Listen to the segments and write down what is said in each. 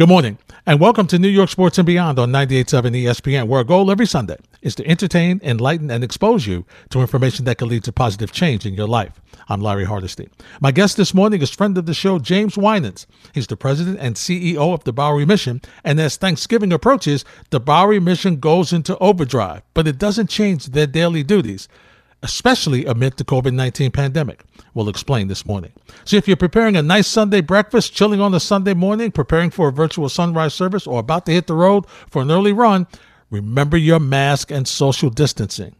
Good morning, and welcome to New York Sports and Beyond on 98.7 ESPN, where our goal every Sunday is to entertain, enlighten, and expose you to information that can lead to positive change in your life. I'm Larry Hardesty. My guest this morning is friend of the show, James Winans. He's the president and CEO of the Bowery Mission, and as Thanksgiving approaches, the Bowery Mission goes into overdrive, but it doesn't change their daily duties especially amid the COVID 19 pandemic. We'll explain this morning. So, if you're preparing a nice Sunday breakfast, chilling on a Sunday morning, preparing for a virtual sunrise service, or about to hit the road for an early run, remember your mask and social distancing.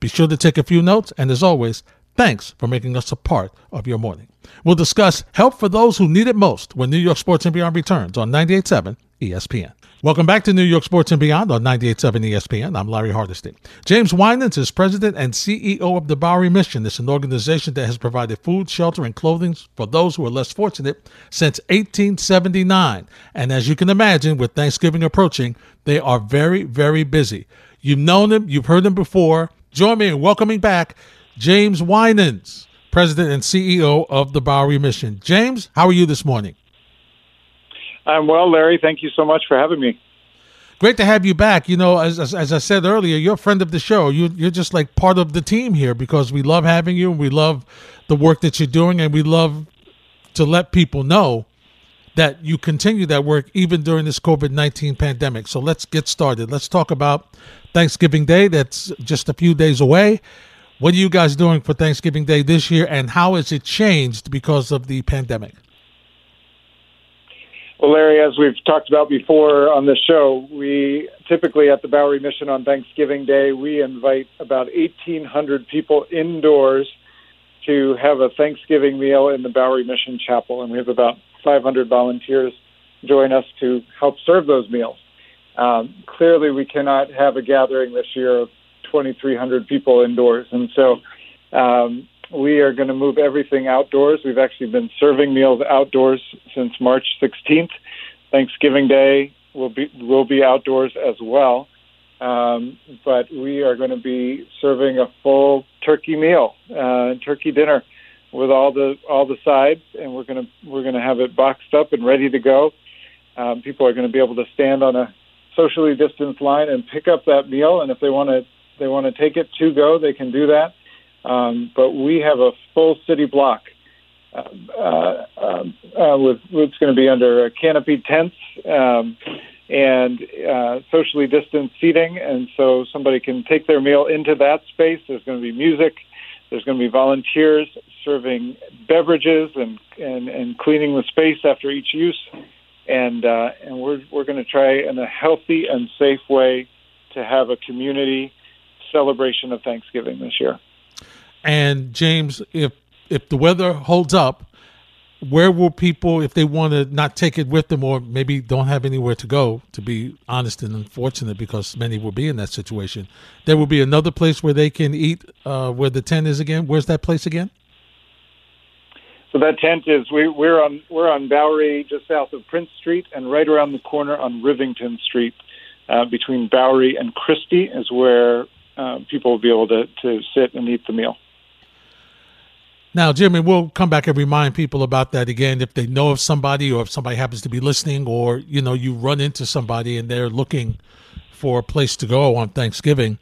Be sure to take a few notes, and as always, thanks for making us a part of your morning. We'll discuss help for those who need it most when New York Sports and Beyond returns on 98.7 ESPN. Welcome back to New York Sports and Beyond on 98.7 ESPN. I'm Larry Hardesty. James Winans is president and CEO of the Bowery Mission. It's an organization that has provided food, shelter, and clothing for those who are less fortunate since 1879. And as you can imagine, with Thanksgiving approaching, they are very, very busy. You've known them, you've heard them before. Join me in welcoming back James Winans, president and CEO of the Bowery Mission. James, how are you this morning? I'm well, Larry. Thank you so much for having me. Great to have you back. You know, as, as, as I said earlier, you're a friend of the show. You, you're just like part of the team here because we love having you. And we love the work that you're doing, and we love to let people know that you continue that work even during this COVID 19 pandemic. So let's get started. Let's talk about Thanksgiving Day. That's just a few days away. What are you guys doing for Thanksgiving Day this year, and how has it changed because of the pandemic? Well, Larry, as we've talked about before on this show, we typically at the Bowery Mission on Thanksgiving Day, we invite about 1,800 people indoors to have a Thanksgiving meal in the Bowery Mission Chapel, and we have about 500 volunteers join us to help serve those meals. Um, clearly, we cannot have a gathering this year of 2,300 people indoors, and so um, we are going to move everything outdoors. We've actually been serving meals outdoors since March 16th. Thanksgiving Day will be will be outdoors as well, um, but we are going to be serving a full turkey meal, uh, turkey dinner, with all the all the sides, and we're going to we're going to have it boxed up and ready to go. Um, people are going to be able to stand on a socially distanced line and pick up that meal, and if they want to they want to take it to go, they can do that. Um, but we have a full city block uh, uh, uh, with it's going to be under canopy tents um, and uh, socially distanced seating, and so somebody can take their meal into that space. There's going to be music. There's going to be volunteers serving beverages and, and, and cleaning the space after each use, and uh, and we're we're going to try in a healthy and safe way to have a community celebration of Thanksgiving this year. And James, if if the weather holds up, where will people, if they want to not take it with them or maybe don't have anywhere to go, to be honest and unfortunate, because many will be in that situation, there will be another place where they can eat uh, where the tent is again. Where's that place again? So that tent is we, we're on we're on Bowery, just south of Prince Street, and right around the corner on Rivington Street, uh, between Bowery and Chrystie, is where uh, people will be able to to sit and eat the meal. Now, Jimmy, we'll come back and remind people about that again if they know of somebody or if somebody happens to be listening or, you know, you run into somebody and they're looking for a place to go on Thanksgiving.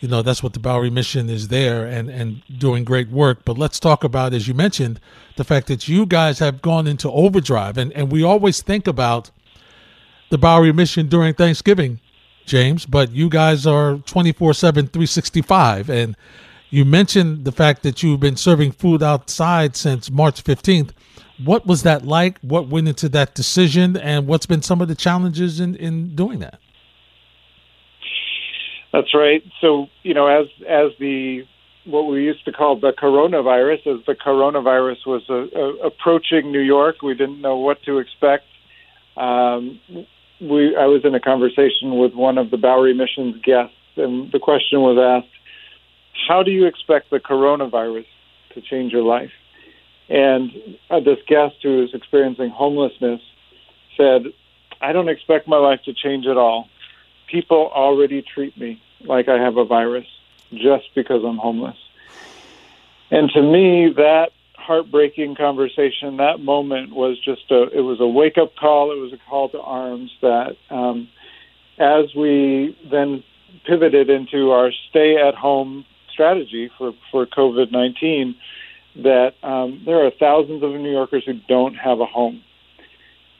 You know, that's what the Bowery Mission is there and, and doing great work. But let's talk about, as you mentioned, the fact that you guys have gone into overdrive. And, and we always think about the Bowery Mission during Thanksgiving, James, but you guys are 24 7, 365. And you mentioned the fact that you've been serving food outside since March 15th. What was that like? What went into that decision? And what's been some of the challenges in, in doing that? That's right. So, you know, as as the what we used to call the coronavirus, as the coronavirus was uh, uh, approaching New York, we didn't know what to expect. Um, we I was in a conversation with one of the Bowery Missions guests, and the question was asked, how do you expect the coronavirus to change your life? And uh, this guest who is experiencing homelessness said, I don't expect my life to change at all. People already treat me like I have a virus just because I'm homeless. And to me, that heartbreaking conversation. That moment was just a it was a wake up call. It was a call to arms that um, as we then pivoted into our stay at home strategy for for COVID nineteen, that um, there are thousands of New Yorkers who don't have a home,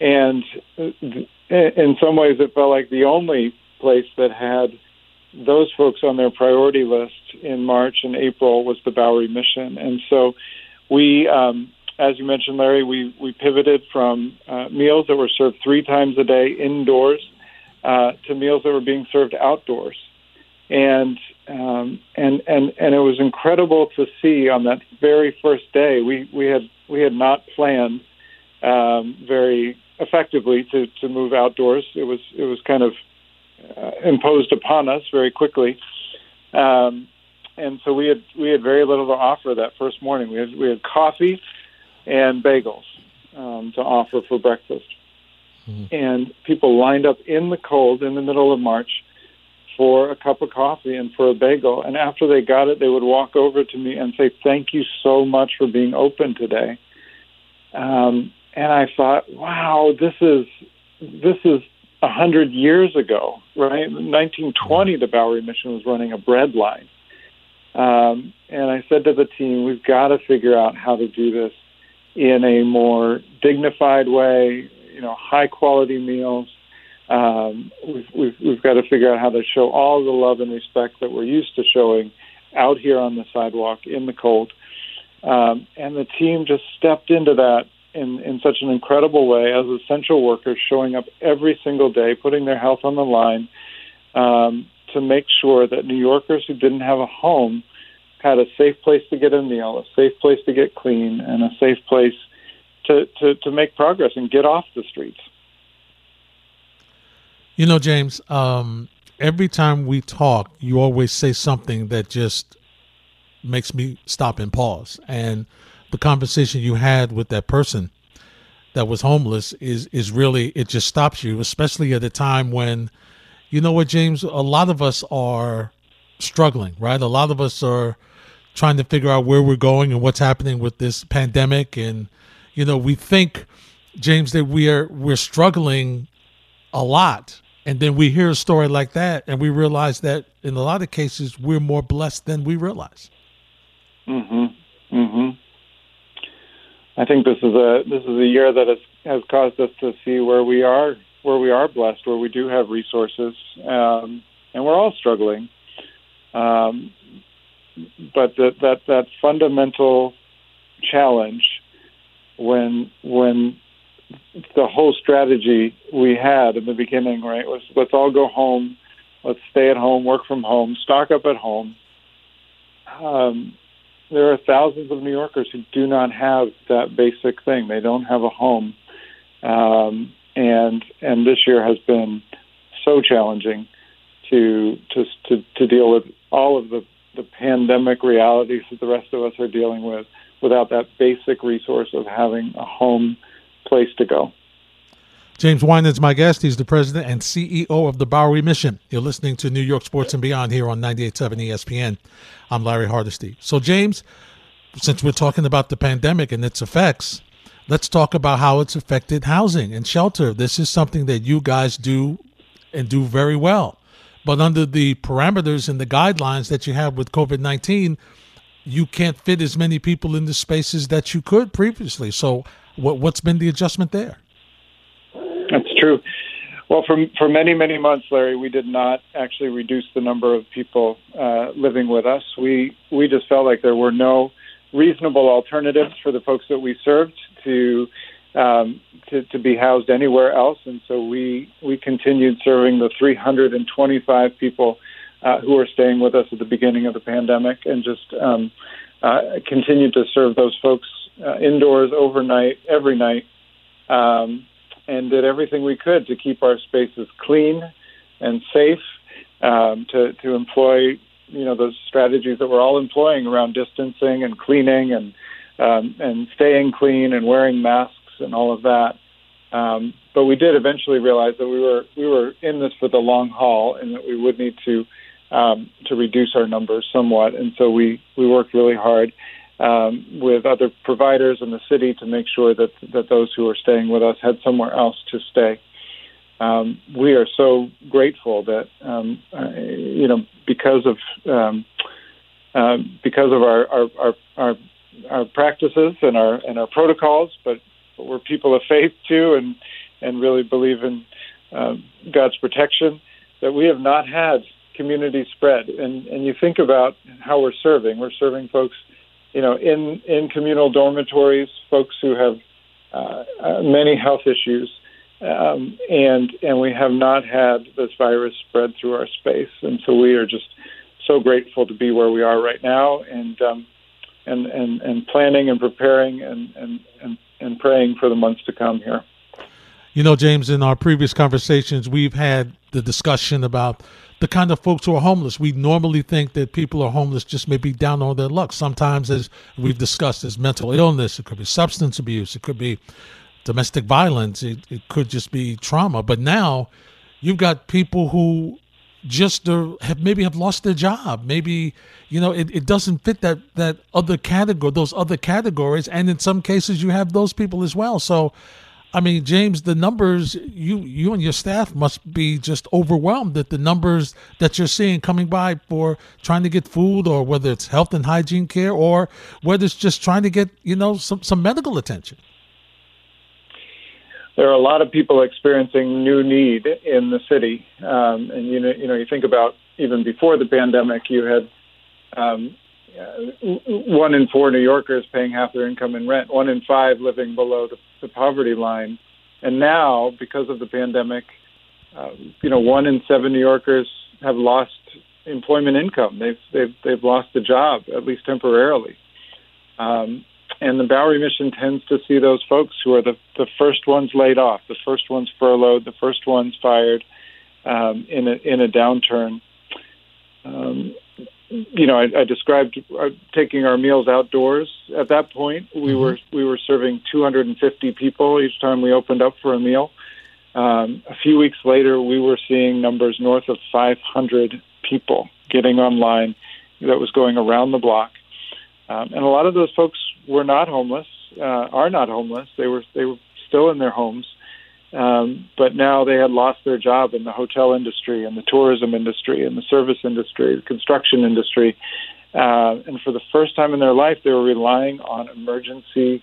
and uh, in some ways it felt like the only place that had those folks on their priority list in March and April was the Bowery Mission, and so we, um, as you mentioned, Larry, we we pivoted from uh, meals that were served three times a day indoors uh, to meals that were being served outdoors, and um, and and and it was incredible to see on that very first day. We we had we had not planned um, very effectively to to move outdoors. It was it was kind of uh, imposed upon us very quickly. Um, and so we had we had very little to offer that first morning. We had we had coffee and bagels um, to offer for breakfast, mm-hmm. and people lined up in the cold in the middle of March for a cup of coffee and for a bagel. And after they got it, they would walk over to me and say, "Thank you so much for being open today." Um, and I thought, "Wow, this is this is a hundred years ago, right? In 1920, the Bowery Mission was running a bread line." Um, and I said to the team, we've got to figure out how to do this in a more dignified way, you know, high quality meals. Um, we've, we've, we've got to figure out how to show all the love and respect that we're used to showing out here on the sidewalk in the cold. Um, and the team just stepped into that in, in such an incredible way as essential workers showing up every single day, putting their health on the line, um, to make sure that New Yorkers who didn't have a home had a safe place to get a meal, a safe place to get clean, and a safe place to, to, to make progress and get off the streets. You know, James, um, every time we talk, you always say something that just makes me stop and pause. And the conversation you had with that person that was homeless is is really it just stops you, especially at a time when you know what, James? A lot of us are struggling, right? A lot of us are trying to figure out where we're going and what's happening with this pandemic. And, you know, we think, James, that we are we're struggling a lot. And then we hear a story like that and we realize that in a lot of cases we're more blessed than we realize. Mm-hmm. Mm-hmm. I think this is a this is a year that has has caused us to see where we are where we are blessed, where we do have resources, um, and we're all struggling. Um, but that that that fundamental challenge when when the whole strategy we had in the beginning, right, was let's all go home, let's stay at home, work from home, stock up at home. Um, there are thousands of New Yorkers who do not have that basic thing. They don't have a home. Um, and and this year has been so challenging to to to, to deal with all of the the pandemic realities that the rest of us are dealing with without that basic resource of having a home place to go. James Winans is my guest. He's the president and CEO of the Bowery Mission. You're listening to New York Sports and Beyond here on 98.7 ESPN. I'm Larry Hardesty. So, James, since we're talking about the pandemic and its effects, let's talk about how it's affected housing and shelter. This is something that you guys do and do very well. But under the parameters and the guidelines that you have with COVID 19, you can't fit as many people in the spaces that you could previously. So, what, what's been the adjustment there? That's true. Well, for for many many months, Larry, we did not actually reduce the number of people uh, living with us. We we just felt like there were no reasonable alternatives for the folks that we served to um, to, to be housed anywhere else, and so we we continued serving the 325 people uh, who were staying with us at the beginning of the pandemic, and just um, uh, continued to serve those folks uh, indoors overnight, every night, um, and did everything we could to keep our spaces clean and safe, um, to to employ you know those strategies that we're all employing around distancing and cleaning and um, and staying clean and wearing masks and all of that. Um, but we did eventually realize that we were we were in this for the long haul and that we would need to um, to reduce our numbers somewhat. And so we we worked really hard. Um, with other providers in the city to make sure that that those who are staying with us had somewhere else to stay. Um, we are so grateful that um, uh, you know because of um, uh, because of our our, our our, our practices and our and our protocols, but, we're people of faith too, and and really believe in uh, God's protection. That we have not had community spread, and and you think about how we're serving. We're serving folks you know, in in communal dormitories, folks who have uh, uh, many health issues, um, and and we have not had this virus spread through our space, and so we are just so grateful to be where we are right now, and um, and and and planning and preparing and and and, and praying for the months to come here. You know, James, in our previous conversations, we've had the discussion about the kind of folks who are homeless. We normally think that people are homeless just maybe down on their luck. Sometimes, as we've discussed, as mental illness, it could be substance abuse, it could be domestic violence, it, it could just be trauma. But now you've got people who just have maybe have lost their job. Maybe you know it, it doesn't fit that that other category, those other categories, and in some cases you have those people as well. So I mean, James, the numbers you you and your staff must be just overwhelmed at the numbers that you're seeing coming by for trying to get food, or whether it's health and hygiene care, or whether it's just trying to get you know some some medical attention. There are a lot of people experiencing new need in the city, um, and you know you know you think about even before the pandemic, you had um, one in four New Yorkers paying half their income in rent, one in five living below the, the poverty line. And now, because of the pandemic, uh, you know, one in seven New Yorkers have lost employment income. They've they've they've lost a job at least temporarily. Um, and the Bowery Mission tends to see those folks who are the the first ones laid off, the first ones furloughed, the first ones fired um, in a in a downturn. Um, you know, I, I described uh, taking our meals outdoors. At that point, we mm-hmm. were we were serving 250 people each time we opened up for a meal. Um, a few weeks later, we were seeing numbers north of 500 people getting online. That was going around the block, um, and a lot of those folks were not homeless, uh, are not homeless. They were they were still in their homes, um, but now they had lost their job in the hotel industry and the tourism industry and the service industry, the construction industry. Uh, and for the first time in their life, they were relying on emergency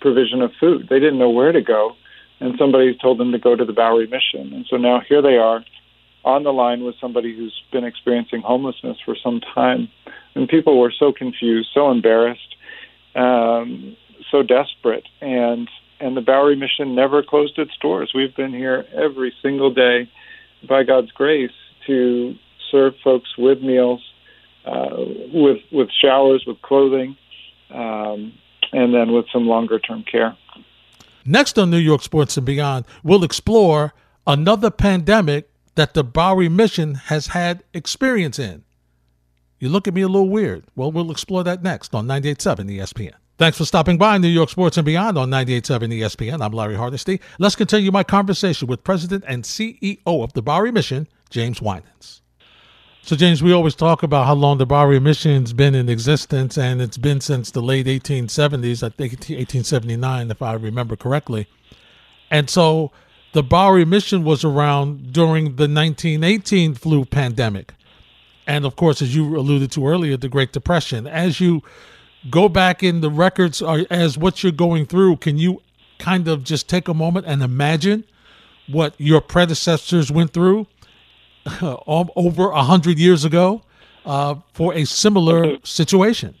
provision of food. They didn't know where to go, and somebody told them to go to the Bowery Mission. And so now here they are on the line with somebody who's been experiencing homelessness for some time. And people were so confused, so embarrassed, um, so desperate. And and the Bowery Mission never closed its doors. We've been here every single day, by God's grace, to serve folks with meals, uh, with with showers, with clothing, um, and then with some longer term care. Next on New York Sports and Beyond, we'll explore another pandemic that the Bowery Mission has had experience in. You look at me a little weird. Well, we'll explore that next on 98.7 ESPN. Thanks for stopping by New York Sports and Beyond on 98.7 ESPN. I'm Larry Hardesty. Let's continue my conversation with President and CEO of the Bowery Mission, James Winans. So, James, we always talk about how long the Bowery Mission's been in existence, and it's been since the late 1870s, I think 1879, if I remember correctly. And so the Bowery Mission was around during the 1918 flu pandemic. And of course, as you alluded to earlier, the Great Depression. As you go back in the records as what you're going through, can you kind of just take a moment and imagine what your predecessors went through uh, over a hundred years ago uh, for a similar situation?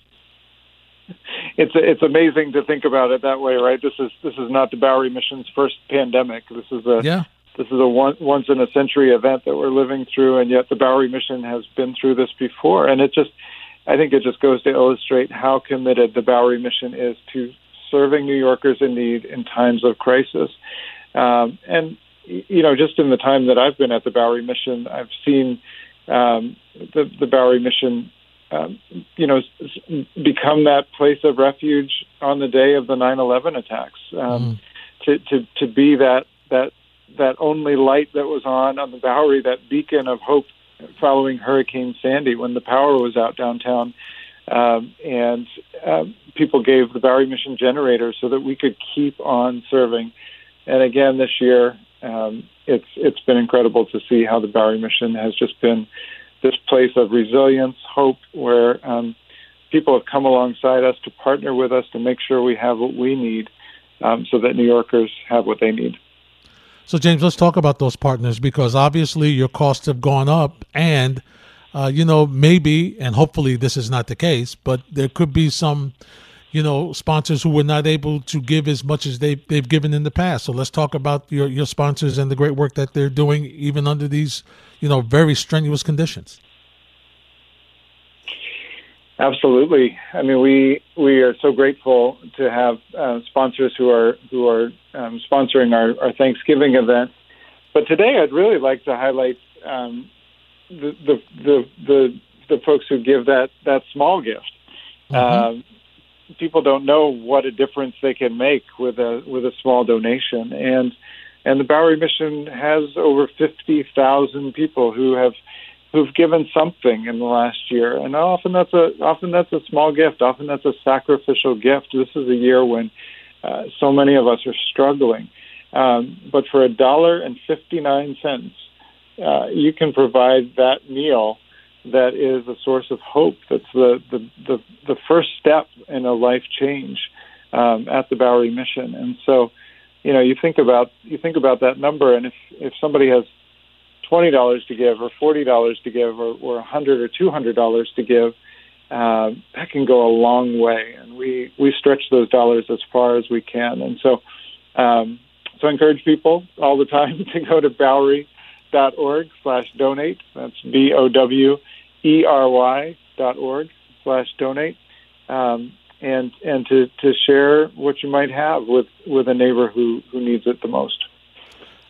It's it's amazing to think about it that way, right? This is this is not the Bowery Mission's first pandemic. This is a yeah. This is a one, once in a century event that we're living through, and yet the Bowery Mission has been through this before, and it just I think it just goes to illustrate how committed the Bowery mission is to serving New Yorkers in need in times of crisis. Um, and, you know, just in the time that I've been at the Bowery mission, I've seen um, the, the Bowery mission, um, you know, become that place of refuge on the day of the 9 11 attacks. Mm. To, to, to be that, that, that only light that was on on the Bowery, that beacon of hope following Hurricane Sandy when the power was out downtown. Um, and uh, people gave the Bowery Mission generators so that we could keep on serving. And again, this year, um, it's it's been incredible to see how the Bowery Mission has just been this place of resilience, hope, where um, people have come alongside us to partner with us to make sure we have what we need, um, so that New Yorkers have what they need. So, James, let's talk about those partners because obviously your costs have gone up, and uh, you know maybe and hopefully this is not the case, but there could be some you know sponsors who were not able to give as much as they they've given in the past. So let's talk about your your sponsors and the great work that they're doing even under these you know very strenuous conditions. Absolutely. I mean, we we are so grateful to have uh, sponsors who are who are um, sponsoring our, our Thanksgiving event. But today, I'd really like to highlight um, the, the, the the the folks who give that that small gift. Mm-hmm. Uh, people don't know what a difference they can make with a with a small donation, and and the Bowery Mission has over fifty thousand people who have who've given something in the last year, and often that's a often that's a small gift. Often that's a sacrificial gift. This is a year when uh, so many of us are struggling, um, but for a dollar and fifty nine cents, uh, you can provide that meal that is a source of hope. That's the the the, the first step in a life change um, at the Bowery Mission, and so. You know, you think about you think about that number, and if if somebody has twenty dollars to give, or forty dollars to give, or, or a hundred or two hundred dollars to give, uh, that can go a long way, and we we stretch those dollars as far as we can. And so, um, so I encourage people all the time to go to Bowery.org slash donate. That's B O W E R Y dot org slash donate. Um, and and to, to share what you might have with, with a neighbor who, who needs it the most.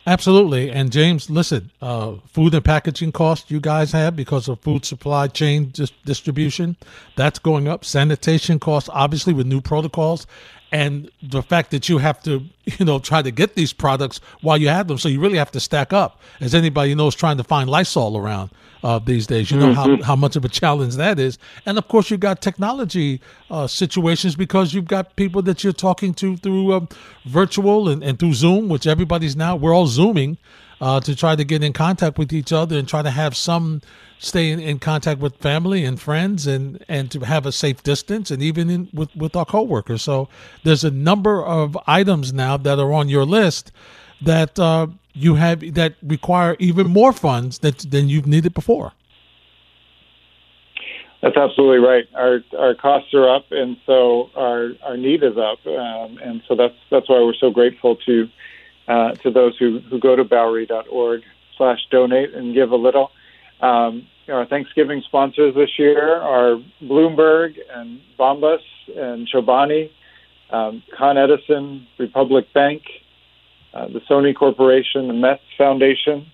Absolutely. And James, listen, uh, food and packaging costs you guys have because of food supply chain dis- distribution, that's going up. Sanitation costs, obviously, with new protocols. And the fact that you have to, you know, try to get these products while you have them. So you really have to stack up. As anybody knows, trying to find Lysol around uh, these days. You know mm-hmm. how, how much of a challenge that is. And of course, you've got technology uh, situations because you've got people that you're talking to through uh, virtual and, and through Zoom, which everybody's now, we're all Zooming uh, to try to get in contact with each other and try to have some stay in, in, contact with family and friends and, and to have a safe distance and even in, with, with our coworkers. So there's a number of items now that are on your list that uh, you have that require even more funds that, than you've needed before. That's absolutely right. Our our costs are up, and so our our need is up, um, and so that's that's why we're so grateful to uh, to those who, who go to Bowery.org slash donate and give a little. Um, our Thanksgiving sponsors this year are Bloomberg and Bombas and Chobani, um, Con Edison, Republic Bank, uh, the Sony Corporation, the Mets Foundation,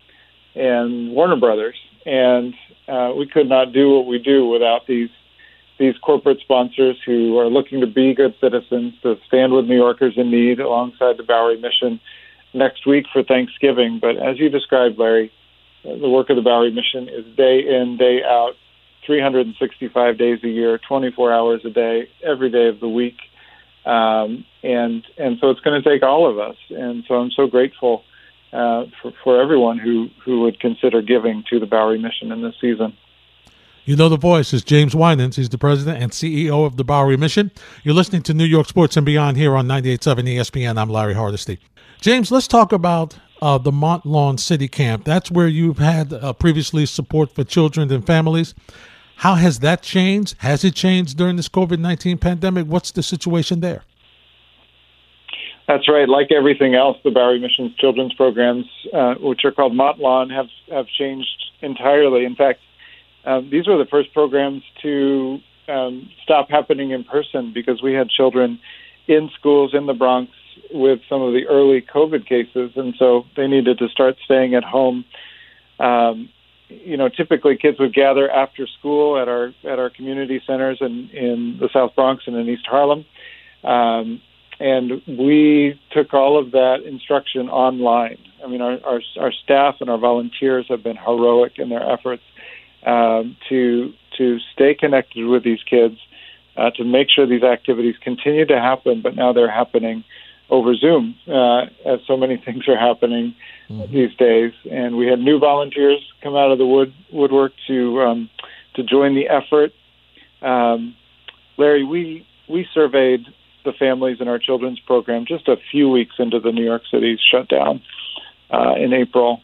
and Warner Brothers. And uh, we could not do what we do without these these corporate sponsors who are looking to be good citizens, to stand with New Yorkers in need alongside the Bowery Mission next week for Thanksgiving. But as you described, Larry, uh, the work of the Bowery Mission is day in, day out, 365 days a year, 24 hours a day, every day of the week. Um, and and so it's going to take all of us. And so I'm so grateful uh, for, for everyone who, who would consider giving to the Bowery Mission in this season. You know the voice is James Winans. He's the president and CEO of the Bowery Mission. You're listening to New York Sports and Beyond here on 98.7 ESPN. I'm Larry Hardesty. James, let's talk about uh, the Mont Lawn City Camp. That's where you've had uh, previously support for children and families. How has that changed? Has it changed during this COVID 19 pandemic? What's the situation there? That's right. Like everything else, the Bowery Mission's children's programs, uh, which are called Mont Lawn, have, have changed entirely. In fact, um, these were the first programs to um, stop happening in person because we had children in schools in the Bronx with some of the early COVID cases, and so they needed to start staying at home. Um, you know, typically kids would gather after school at our at our community centers in in the South Bronx and in East Harlem, um, and we took all of that instruction online. I mean, our our, our staff and our volunteers have been heroic in their efforts um, to to stay connected with these kids, uh, to make sure these activities continue to happen, but now they're happening over Zoom, uh, as so many things are happening mm-hmm. these days. And we had new volunteers come out of the wood woodwork to um, to join the effort. Um, Larry, we we surveyed the families in our children's program just a few weeks into the New York City shutdown uh, in April,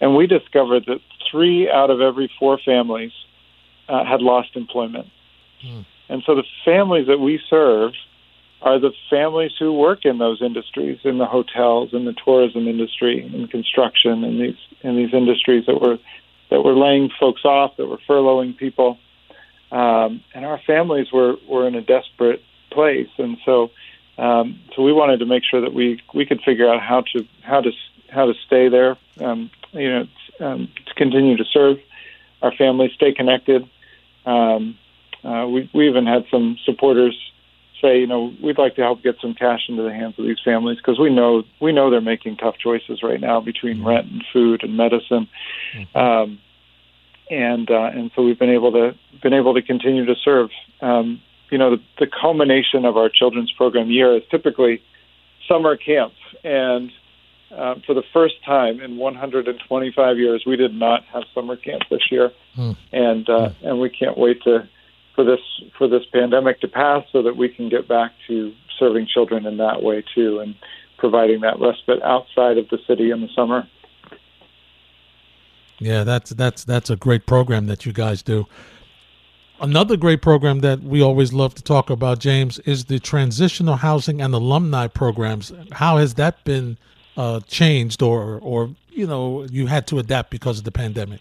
and we discovered that three out of every four families uh, had lost employment. Mm. And so the families that we serve are the families who work in those industries, in the hotels, in the tourism industry, in construction, in these in these industries that were that were laying folks off, that were furloughing people, um, and our families were were in a desperate place, and so um, so we wanted to make sure that we we could figure out how to how to how to stay there, um, you know, um, to continue to serve our families, stay connected. Um, uh, we we even had some supporters say, you know, we'd like to help get some cash into the hands of these families because we know we know they're making tough choices right now between mm-hmm. rent and food and medicine, mm-hmm. um, and uh, and so we've been able to been able to continue to serve. Um, you know, the, the culmination of our children's program year is typically summer camp, and uh, for the first time in 125 years, we did not have summer camp this year, mm. and uh, mm. and we can't wait to for this for this pandemic to pass so that we can get back to serving children in that way too and providing that respite outside of the city in the summer. Yeah, that's that's that's a great program that you guys do. Another great program that we always love to talk about, James, is the transitional housing and alumni programs. How has that been uh, changed, or or you know you had to adapt because of the pandemic?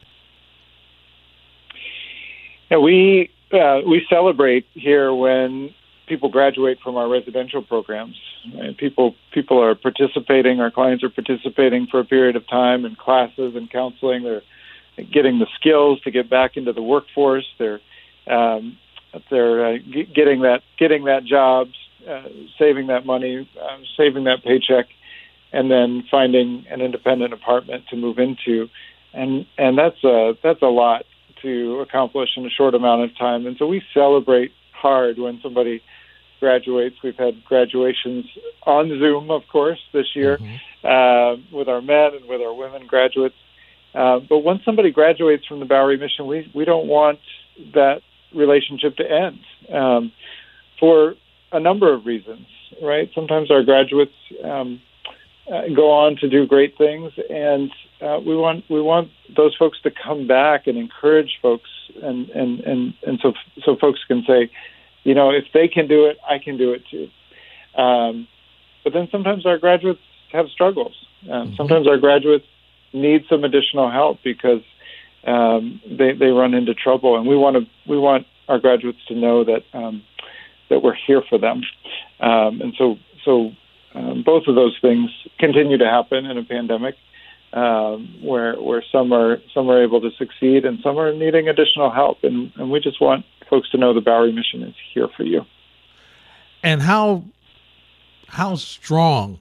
Yeah, we uh, we celebrate here when people graduate from our residential programs. And people people are participating. Our clients are participating for a period of time in classes and counseling. They're getting the skills to get back into the workforce. They're um, they're uh, g- getting that getting that job, uh, saving that money, uh, saving that paycheck, and then finding an independent apartment to move into. And and that's a that's a lot to accomplish in a short amount of time. And so we celebrate hard when somebody graduates. We've had graduations on Zoom, of course, this year mm-hmm. uh, with our men and with our women graduates. Uh, but once somebody graduates from the Bowery Mission, we, we don't want that relationship to end um, for a number of reasons, right? Sometimes our graduates um, uh, go on to do great things, and uh, we want we want those folks to come back and encourage folks, and and and and so so folks can say, you know, if they can do it, I can do it too. Um, but then sometimes our graduates have struggles. Um, mm-hmm. Sometimes our graduates need some additional help because um, they they run into trouble, and we want to we want our graduates to know that um, that we're here for them. Um, and so so um, both of those things continue to happen in a pandemic, um, where where some are some are able to succeed and some are needing additional help, and, and we just want folks to know the Bowery Mission is here for you. And how how strong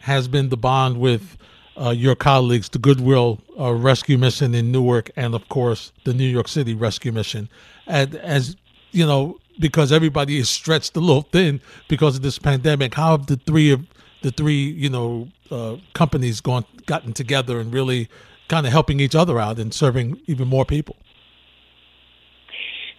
has been the bond with uh, your colleagues, the Goodwill uh, Rescue Mission in Newark, and of course the New York City Rescue Mission, and as you know, because everybody is stretched a little thin because of this pandemic. How have the three of the three, you know, uh, companies gone gotten together and really kind of helping each other out and serving even more people?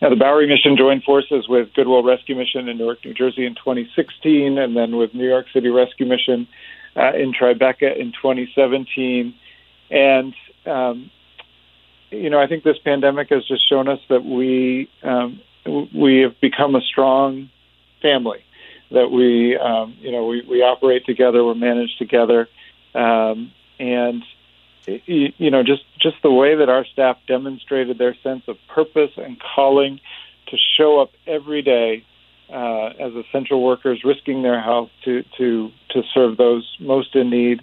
Now, the Bowery Mission joined forces with Goodwill Rescue Mission in Newark, New Jersey in 2016, and then with New York City Rescue Mission uh, in Tribeca in 2017. And, um, you know, I think this pandemic has just shown us that we um, we have become a strong family. That we, um, you know, we, we operate together, we're managed together, um, and you know, just just the way that our staff demonstrated their sense of purpose and calling to show up every day uh, as essential workers, risking their health to to to serve those most in need.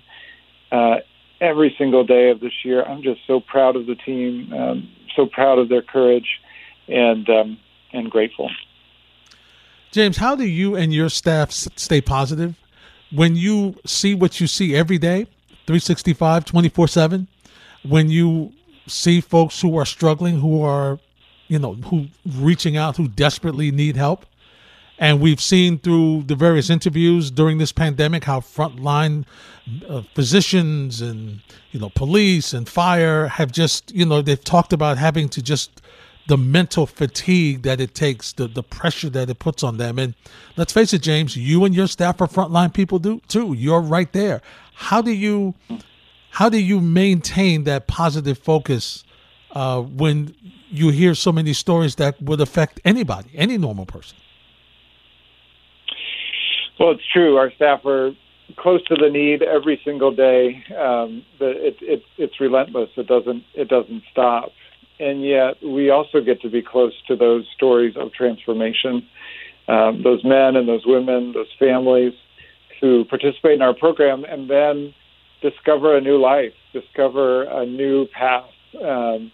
Uh, every single day of this year, I'm just so proud of the team, um, so proud of their courage, and um, and grateful. James, how do you and your staff stay positive when you see what you see every day, 365, 24 7? When you see folks who are struggling, who are, you know, who reaching out, who desperately need help. And we've seen through the various interviews during this pandemic how frontline uh, physicians and you know police and fire have just you know they've talked about having to just the mental fatigue that it takes, the the pressure that it puts on them. And let's face it, James, you and your staff are frontline people do too. You're right there. How do you how do you maintain that positive focus uh, when you hear so many stories that would affect anybody, any normal person? Well, it's true. Our staff are close to the need every single day. Um, it, it, it's relentless. It doesn't it doesn't stop, and yet we also get to be close to those stories of transformation. Um, those men and those women, those families who participate in our program, and then discover a new life, discover a new path. Um,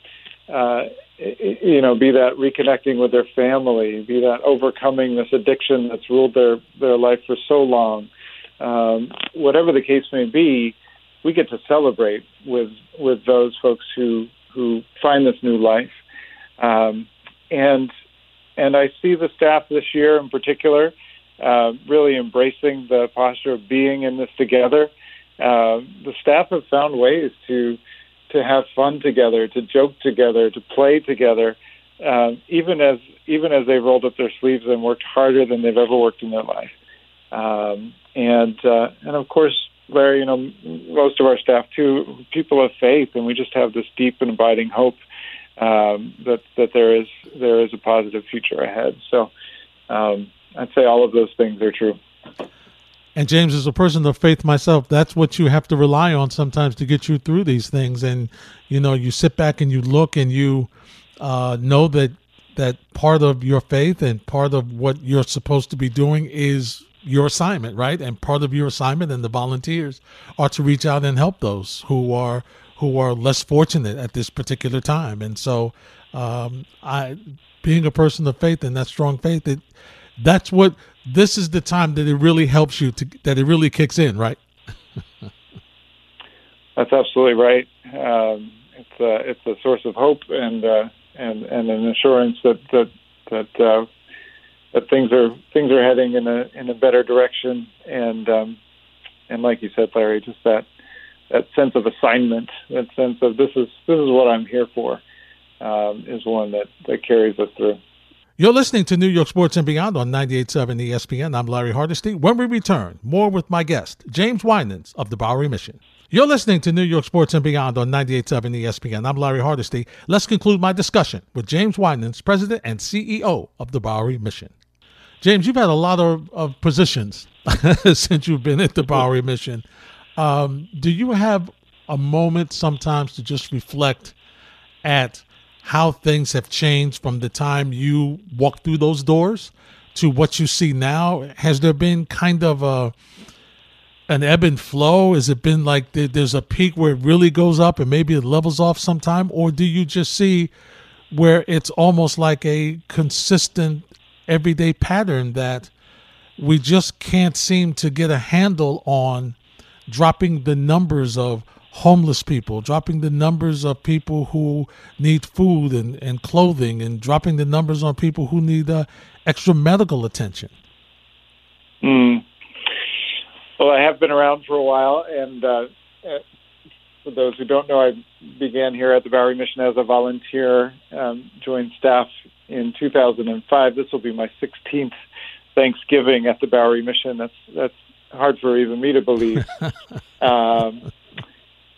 uh, you know, be that reconnecting with their family, be that overcoming this addiction that's ruled their their life for so long. Um, whatever the case may be, we get to celebrate with with those folks who who find this new life. Um, and and I see the staff this year in particular uh, really embracing the posture of being in this together uh, the staff have found ways to to have fun together, to joke together, to play together, uh, even as even as they've rolled up their sleeves and worked harder than they've ever worked in their life. Um, and uh, and of course, Larry, you know, most of our staff too, people of faith, and we just have this deep and abiding hope um, that that there is there is a positive future ahead. So um, I'd say all of those things are true. And James, as a person of faith myself, that's what you have to rely on sometimes to get you through these things. And you know, you sit back and you look and you uh, know that that part of your faith and part of what you're supposed to be doing is your assignment, right? And part of your assignment and the volunteers are to reach out and help those who are who are less fortunate at this particular time. And so, um, I, being a person of faith and that strong faith, it that's what this is the time that it really helps you to that it really kicks in, right? That's absolutely right. Um, it's a it's a source of hope and uh, and and an assurance that that that uh, that things are things are heading in a in a better direction and um, and like you said, Larry, just that that sense of assignment, that sense of this is this is what I'm here for, um, is one that that carries us through. You're listening to New York Sports and Beyond on 98.7 ESPN. I'm Larry Hardesty. When we return, more with my guest, James Winans of the Bowery Mission. You're listening to New York Sports and Beyond on 98.7 ESPN. I'm Larry Hardesty. Let's conclude my discussion with James Winans, President and CEO of the Bowery Mission. James, you've had a lot of, of positions since you've been at the Bowery Mission. Um, do you have a moment sometimes to just reflect at how things have changed from the time you walked through those doors to what you see now? Has there been kind of a an ebb and flow? Has it been like there's a peak where it really goes up and maybe it levels off sometime, or do you just see where it's almost like a consistent everyday pattern that we just can't seem to get a handle on dropping the numbers of homeless people, dropping the numbers of people who need food and, and clothing, and dropping the numbers on people who need uh, extra medical attention. Mm. Well, I have been around for a while, and uh, uh, for those who don't know, I began here at the Bowery Mission as a volunteer, um, joined staff in 2005. This will be my 16th Thanksgiving at the Bowery Mission. That's that's hard for even me to believe. um,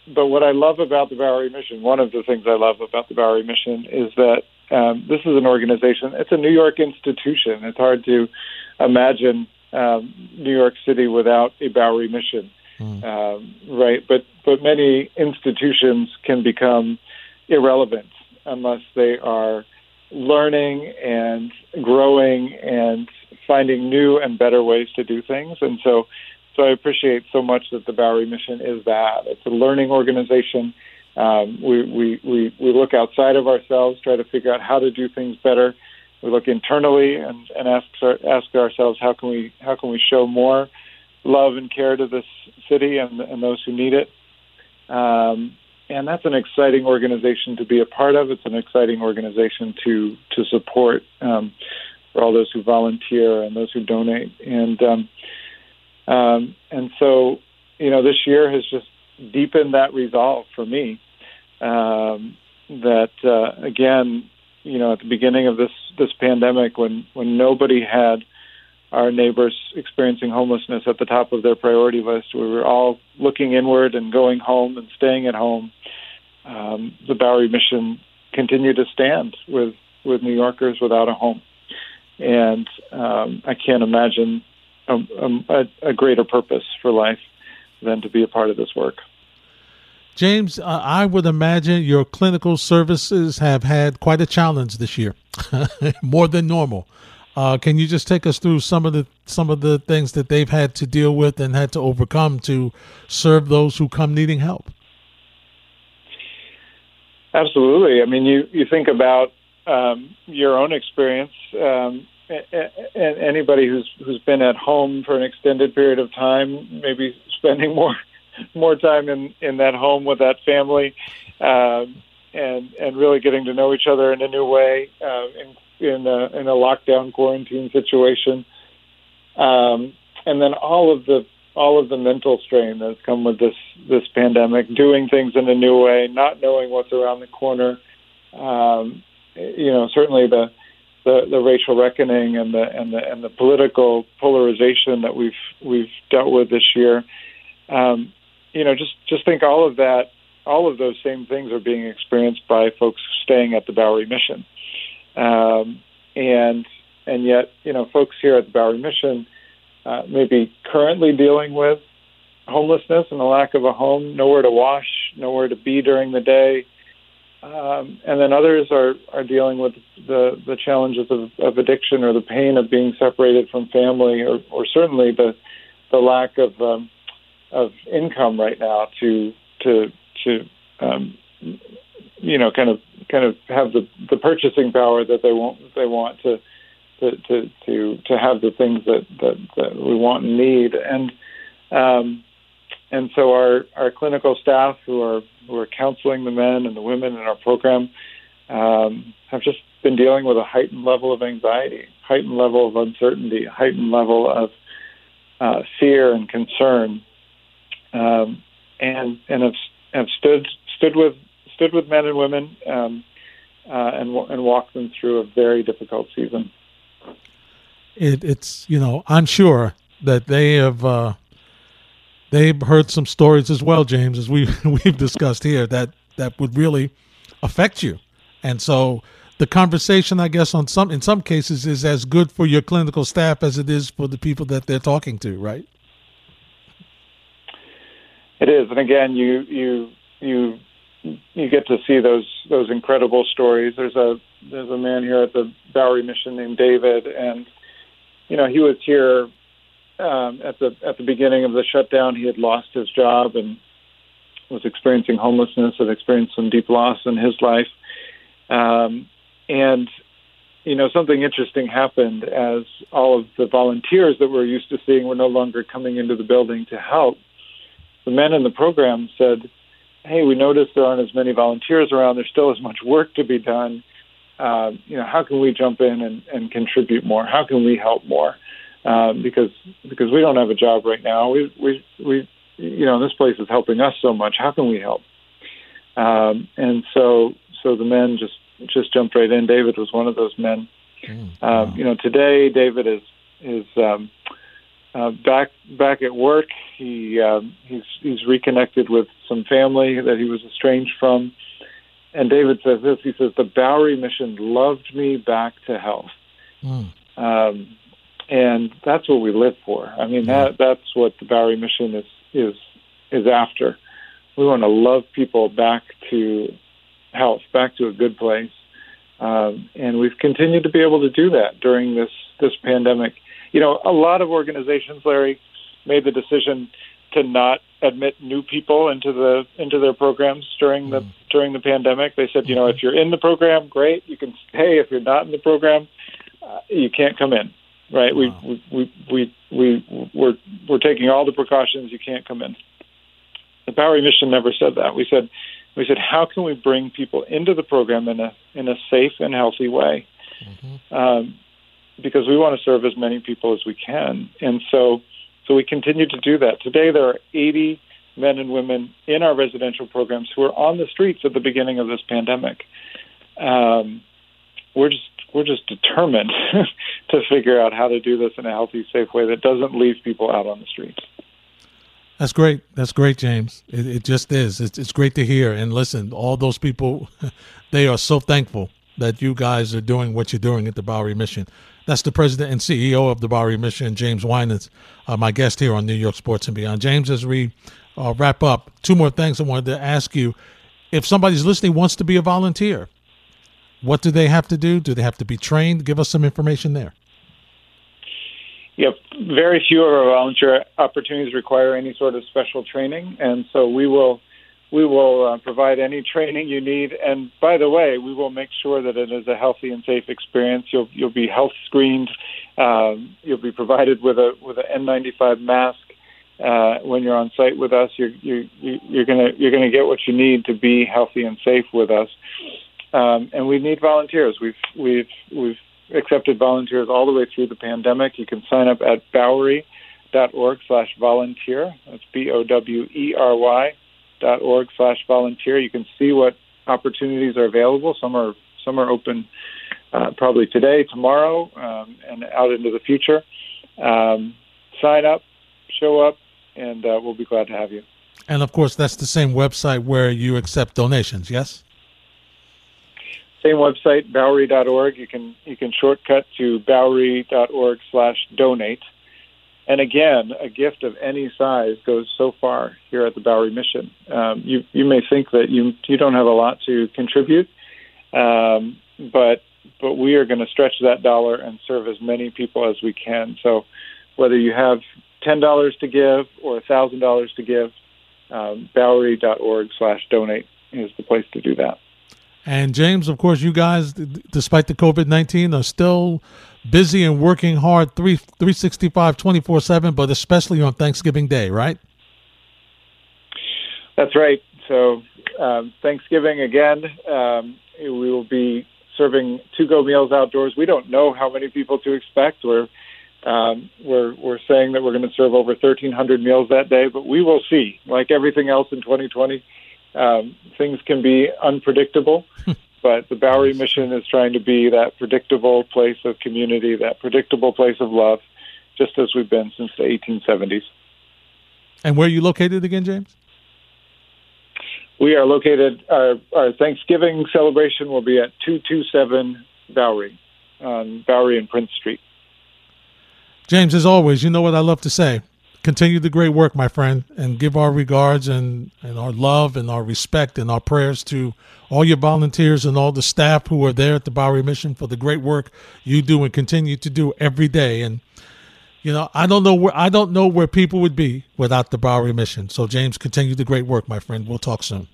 but what I love about the Bowery Mission, one of the things I love about the Bowery Mission is that um, this is an organization. It's a New York institution. It's hard to imagine um, New York City without a Bowery Mission, mm. um, right? But but many institutions can become irrelevant unless they are learning and growing and finding new and better ways to do things. And so so I appreciate so much that the Bowery Mission is that. It's a learning organization. Um, we, we, we, we look outside of ourselves, try to figure out how to do things better. We look internally and, and ask, ask ourselves how can we how can we show more love and care to this city and, and those who need it. Um, and that's an exciting organization to be a part of. It's an exciting organization to to support um, for all those who volunteer and those who donate. And um, um, and so, you know, this year has just deepened that resolve for me. Um, that uh, again, you know, at the beginning of this this pandemic, when when nobody had our neighbors experiencing homelessness at the top of their priority list. We were all looking inward and going home and staying at home. Um, the Bowery Mission continued to stand with with New Yorkers without a home, and um, I can't imagine a, a, a, greater purpose for life than to be a part of this work. James, uh, I would imagine your clinical services have had quite a challenge this year, more than normal. Uh, can you just take us through some of the some of the things that they've had to deal with and had to overcome to serve those who come needing help? Absolutely. I mean, you you think about um, your own experience, um, and anybody who's who's been at home for an extended period of time, maybe spending more more time in in that home with that family, um, and and really getting to know each other in a new way, uh, in a, in a lockdown quarantine situation, um, and then all of the all of the mental strain that's come with this this pandemic, doing things in a new way, not knowing what's around the corner. Um, you know, certainly the, the the racial reckoning and the and the and the political polarization that we've we've dealt with this year. Um, you know, just just think all of that, all of those same things are being experienced by folks staying at the Bowery Mission. Um, and and yet, you know, folks here at the Bowery Mission uh, may be currently dealing with homelessness and the lack of a home, nowhere to wash, nowhere to be during the day. Um, and then others are, are dealing with the, the challenges of, of addiction or the pain of being separated from family, or, or certainly the the lack of um, of income right now to to to um, you know kind of kind of have the the purchasing power that they want they want to to to to, to have the things that, that that we want and need. And um, and so our our clinical staff who are who are counseling the men and the women in our program um, have just been dealing with a heightened level of anxiety, heightened level of uncertainty, heightened level of uh, fear and concern, um, and and have have stood stood with stood with men and women um, uh, and and walked them through a very difficult season. It, it's you know I'm sure that they have uh, they've heard some stories as well, James, as we we've discussed here that that would really affect you, and so the conversation, I guess, on some in some cases is as good for your clinical staff as it is for the people that they're talking to, right? It is, and again, you you you you get to see those those incredible stories. There's a there's a man here at the Bowery Mission named David, and you know he was here um, at the at the beginning of the shutdown. He had lost his job and was experiencing homelessness and experienced some deep loss in his life. Um, and you know something interesting happened as all of the volunteers that we're used to seeing were no longer coming into the building to help. The men in the program said hey, we noticed there aren't as many volunteers around. There's still as much work to be done. Uh, you know, how can we jump in and, and contribute more? How can we help more? Uh, because because we don't have a job right now. We we we you know this place is helping us so much. How can we help? Um, and so so the men just just jumped right in. David was one of those men. Mm, wow. um, you know, today David is is um, uh, back back at work. He uh, he's he's reconnected with some family that he was estranged from. And David says this. He says the Bowery Mission loved me back to health, mm. um, and that's what we live for. I mean that that's what the Bowery Mission is is is after. We want to love people back to health, back to a good place, um, and we've continued to be able to do that during this this pandemic you know, a lot of organizations, Larry, made the decision to not admit new people into the into their programs during the mm. during the pandemic. They said, you know, if you're in the program, great, you can stay. If you're not in the program, uh, you can't come in. Right? Wow. We we we we we're we're taking all the precautions. You can't come in. The Bowery Mission never said that. We said, We said, how can we bring people into the program in a in a safe and healthy way? Mm-hmm. Um, because we want to serve as many people as we can, and so so we continue to do that. Today, there are 80 men and women in our residential programs who are on the streets at the beginning of this pandemic. Um, we're just we're just determined to figure out how to do this in a healthy, safe way that doesn't leave people out on the streets. That's great. That's great, James. It, it just is. It's, it's great to hear. And listen, all those people, they are so thankful that you guys are doing what you're doing at the Bowery Mission. That's the president and CEO of the Bowery Mission, James Winans, uh, my guest here on New York Sports and Beyond. James, as we uh, wrap up, two more things I wanted to ask you. If somebody's listening wants to be a volunteer, what do they have to do? Do they have to be trained? Give us some information there. Yep, very few of our volunteer opportunities require any sort of special training, and so we will we will uh, provide any training you need. And by the way, we will make sure that it is a healthy and safe experience. You'll you'll be health screened. Um, you'll be provided with a with an N95 mask uh, when you're on site with us. You're you, you're gonna you're gonna get what you need to be healthy and safe with us. Um, and we need volunteers. We've we've we've accepted volunteers all the way through the pandemic. You can sign up at bowery.org slash volunteer. That's B O W E R Y dot org slash volunteer. You can see what opportunities are available. Some are some are open uh, probably today, tomorrow, um, and out into the future. Um, sign up, show up, and uh, we'll be glad to have you. And of course, that's the same website where you accept donations. Yes. Same website, Bowery.org. You can you can shortcut to Bowery.org slash donate. And again, a gift of any size goes so far here at the Bowery Mission. Um, you you may think that you you don't have a lot to contribute, um, but but we are going to stretch that dollar and serve as many people as we can. So whether you have ten dollars to give or thousand dollars to give, um, Bowery.org slash donate is the place to do that. And James, of course, you guys, despite the COVID 19, are still busy and working hard 3, 365, 24 7, but especially on Thanksgiving Day, right? That's right. So, um, Thanksgiving again, um, we will be serving to go meals outdoors. We don't know how many people to expect. We're um, we're we're saying that we're going to serve over 1,300 meals that day, but we will see. Like everything else in 2020, um, things can be unpredictable, but the Bowery mission is trying to be that predictable place of community, that predictable place of love, just as we've been since the 1870s. And where are you located again, James? We are located, our, our Thanksgiving celebration will be at 227 Bowery, on Bowery and Prince Street. James, as always, you know what I love to say continue the great work, my friend, and give our regards and, and our love and our respect and our prayers to all your volunteers and all the staff who are there at the Bowery Mission for the great work you do and continue to do every day. And you know, I don't know where I don't know where people would be without the Bowery Mission. So, James, continue the great work, my friend. We'll talk soon.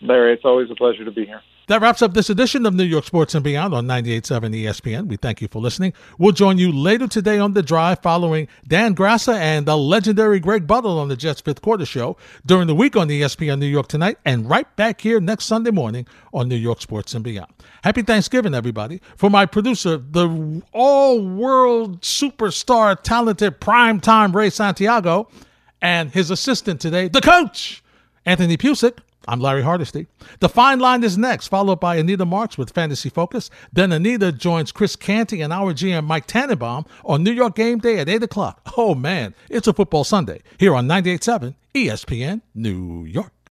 Larry, it's always a pleasure to be here. That wraps up this edition of New York Sports and Beyond on 98.7 ESPN. We thank you for listening. We'll join you later today on The Drive following Dan Graca and the legendary Greg Buttle on the Jets fifth quarter show during the week on ESPN New York tonight and right back here next Sunday morning on New York Sports and Beyond. Happy Thanksgiving, everybody. For my producer, the all-world superstar, talented primetime Ray Santiago, and his assistant today, the coach, Anthony Pusick. I'm Larry Hardesty. The Fine Line is next, followed by Anita Marks with Fantasy Focus. Then Anita joins Chris Canty and our GM Mike Tannenbaum on New York Game Day at 8 o'clock. Oh man, it's a football Sunday here on 98.7 ESPN New York.